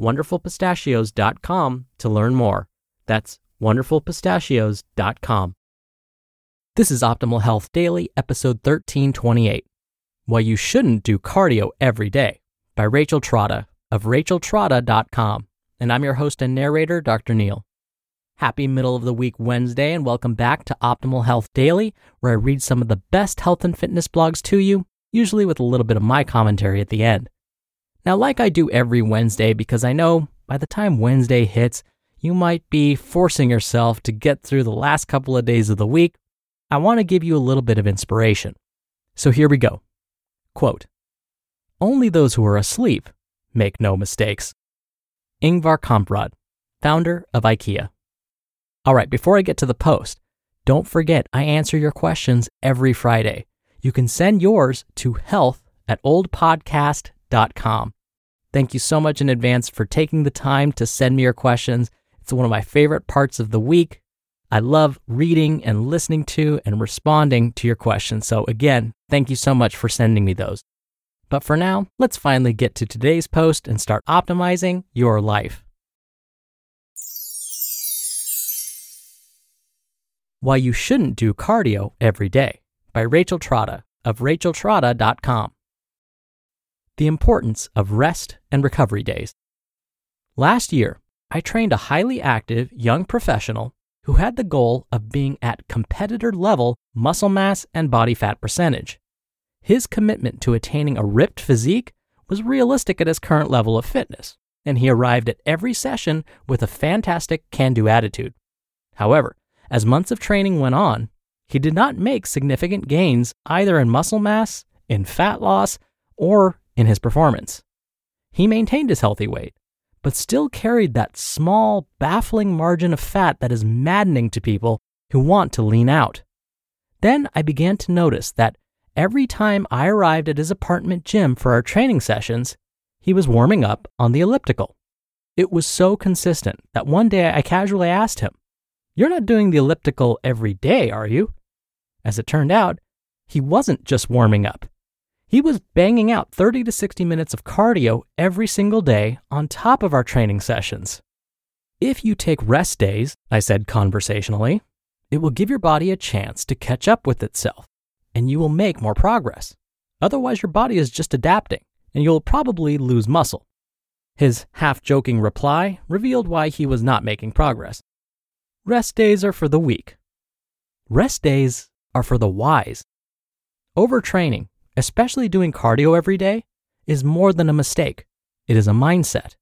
wonderfulpistachios.com to learn more. That's wonderfulpistachios.com. This is Optimal Health Daily, episode 1328 Why You Shouldn't Do Cardio Every Day by Rachel Trotta of racheltrotta.com. And I'm your host and narrator, Dr. Neal. Happy middle of the week Wednesday, and welcome back to Optimal Health Daily, where I read some of the best health and fitness blogs to you, usually with a little bit of my commentary at the end. Now, like I do every Wednesday, because I know by the time Wednesday hits, you might be forcing yourself to get through the last couple of days of the week, I want to give you a little bit of inspiration. So here we go. Quote Only those who are asleep make no mistakes. Ingvar Kamprad, founder of IKEA. All right, before I get to the post, don't forget I answer your questions every Friday. You can send yours to health at oldpodcast.com. Thank you so much in advance for taking the time to send me your questions. It's one of my favorite parts of the week. I love reading and listening to and responding to your questions. So, again, thank you so much for sending me those. But for now, let's finally get to today's post and start optimizing your life. Why You Shouldn't Do Cardio Every Day by Rachel Trotta of racheltrotta.com. The importance of rest and recovery days. Last year, I trained a highly active young professional who had the goal of being at competitor level muscle mass and body fat percentage. His commitment to attaining a ripped physique was realistic at his current level of fitness, and he arrived at every session with a fantastic can do attitude. However, as months of training went on, he did not make significant gains either in muscle mass, in fat loss, or in his performance. He maintained his healthy weight, but still carried that small, baffling margin of fat that is maddening to people who want to lean out. Then I began to notice that every time I arrived at his apartment gym for our training sessions, he was warming up on the elliptical. It was so consistent that one day I casually asked him, You're not doing the elliptical every day, are you? As it turned out, he wasn't just warming up. He was banging out 30 to 60 minutes of cardio every single day on top of our training sessions. If you take rest days, I said conversationally, it will give your body a chance to catch up with itself and you will make more progress. Otherwise, your body is just adapting and you'll probably lose muscle. His half joking reply revealed why he was not making progress. Rest days are for the weak. Rest days are for the wise. Overtraining especially doing cardio every day, is more than a mistake. It is a mindset.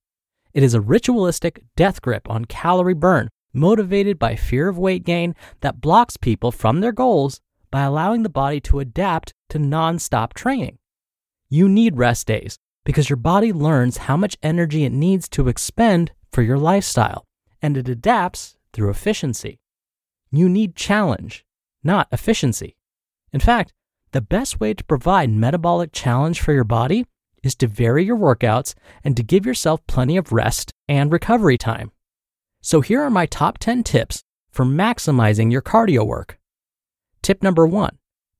It is a ritualistic death grip on calorie burn, motivated by fear of weight gain that blocks people from their goals by allowing the body to adapt to non-stop training. You need rest days because your body learns how much energy it needs to expend for your lifestyle, and it adapts through efficiency. You need challenge, not efficiency. In fact, the best way to provide metabolic challenge for your body is to vary your workouts and to give yourself plenty of rest and recovery time. So here are my top 10 tips for maximizing your cardio work. Tip number one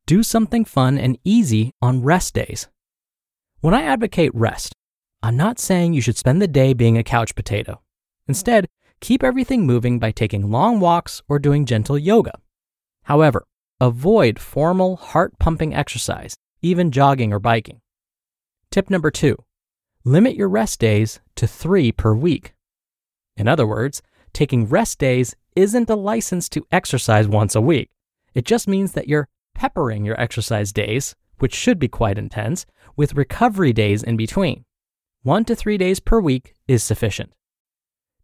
do something fun and easy on rest days. When I advocate rest, I'm not saying you should spend the day being a couch potato. Instead, keep everything moving by taking long walks or doing gentle yoga. However, Avoid formal, heart pumping exercise, even jogging or biking. Tip number two limit your rest days to three per week. In other words, taking rest days isn't a license to exercise once a week. It just means that you're peppering your exercise days, which should be quite intense, with recovery days in between. One to three days per week is sufficient.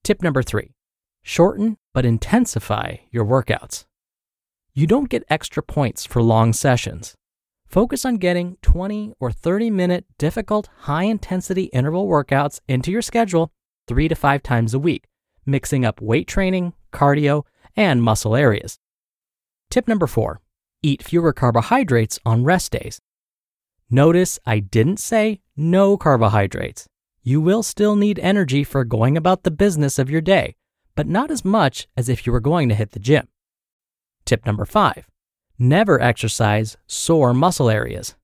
Tip number three shorten but intensify your workouts. You don't get extra points for long sessions. Focus on getting 20 or 30 minute difficult, high intensity interval workouts into your schedule three to five times a week, mixing up weight training, cardio, and muscle areas. Tip number four eat fewer carbohydrates on rest days. Notice I didn't say no carbohydrates. You will still need energy for going about the business of your day, but not as much as if you were going to hit the gym. Tip number five never exercise sore muscle areas.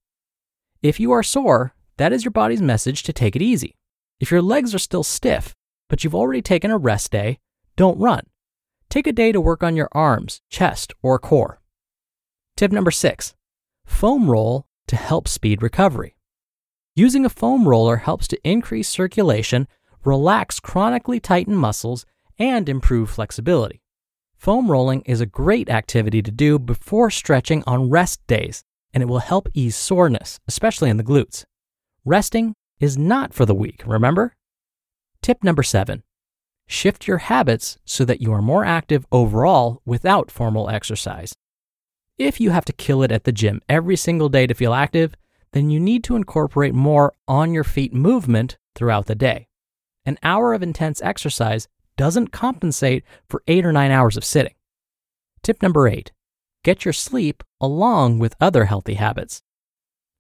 If you are sore, that is your body's message to take it easy. If your legs are still stiff, but you've already taken a rest day, don't run. Take a day to work on your arms, chest, or core. Tip number six foam roll to help speed recovery. Using a foam roller helps to increase circulation, relax chronically tightened muscles, and improve flexibility. Foam rolling is a great activity to do before stretching on rest days, and it will help ease soreness, especially in the glutes. Resting is not for the weak, remember? Tip number seven shift your habits so that you are more active overall without formal exercise. If you have to kill it at the gym every single day to feel active, then you need to incorporate more on your feet movement throughout the day. An hour of intense exercise doesn't compensate for eight or nine hours of sitting. Tip number eight get your sleep along with other healthy habits.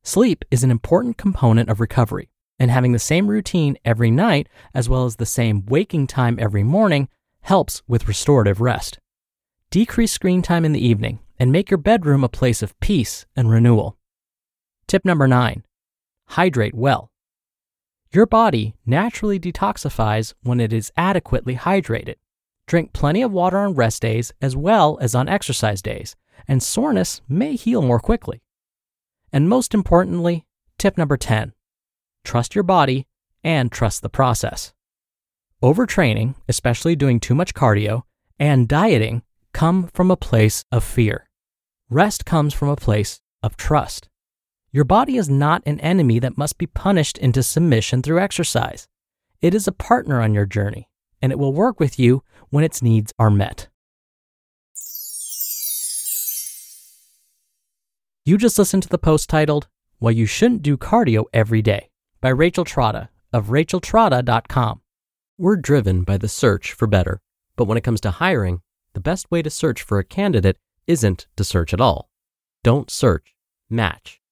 Sleep is an important component of recovery, and having the same routine every night as well as the same waking time every morning helps with restorative rest. Decrease screen time in the evening and make your bedroom a place of peace and renewal. Tip number nine hydrate well. Your body naturally detoxifies when it is adequately hydrated. Drink plenty of water on rest days as well as on exercise days, and soreness may heal more quickly. And most importantly, tip number 10 trust your body and trust the process. Overtraining, especially doing too much cardio, and dieting come from a place of fear. Rest comes from a place of trust. Your body is not an enemy that must be punished into submission through exercise. It is a partner on your journey, and it will work with you when its needs are met. You just listened to the post titled, Why You Shouldn't Do Cardio Every Day by Rachel Trotta of racheltrotta.com. We're driven by the search for better, but when it comes to hiring, the best way to search for a candidate isn't to search at all. Don't search, match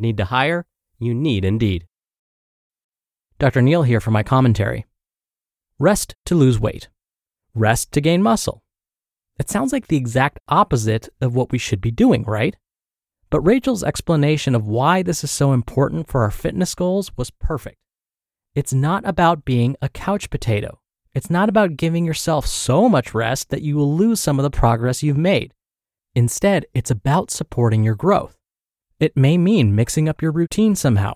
Need to hire? You need Indeed. Dr. Neal here for my commentary. Rest to lose weight. Rest to gain muscle. It sounds like the exact opposite of what we should be doing, right? But Rachel's explanation of why this is so important for our fitness goals was perfect. It's not about being a couch potato. It's not about giving yourself so much rest that you will lose some of the progress you've made. Instead, it's about supporting your growth. It may mean mixing up your routine somehow,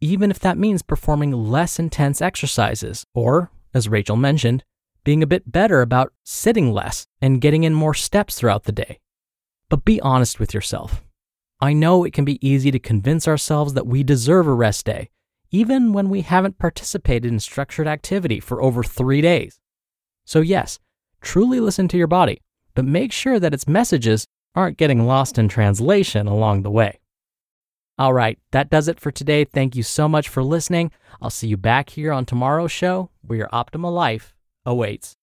even if that means performing less intense exercises, or, as Rachel mentioned, being a bit better about sitting less and getting in more steps throughout the day. But be honest with yourself. I know it can be easy to convince ourselves that we deserve a rest day, even when we haven't participated in structured activity for over three days. So, yes, truly listen to your body but make sure that its messages aren't getting lost in translation along the way. All right, that does it for today. Thank you so much for listening. I'll see you back here on tomorrow's show where your optimal life awaits.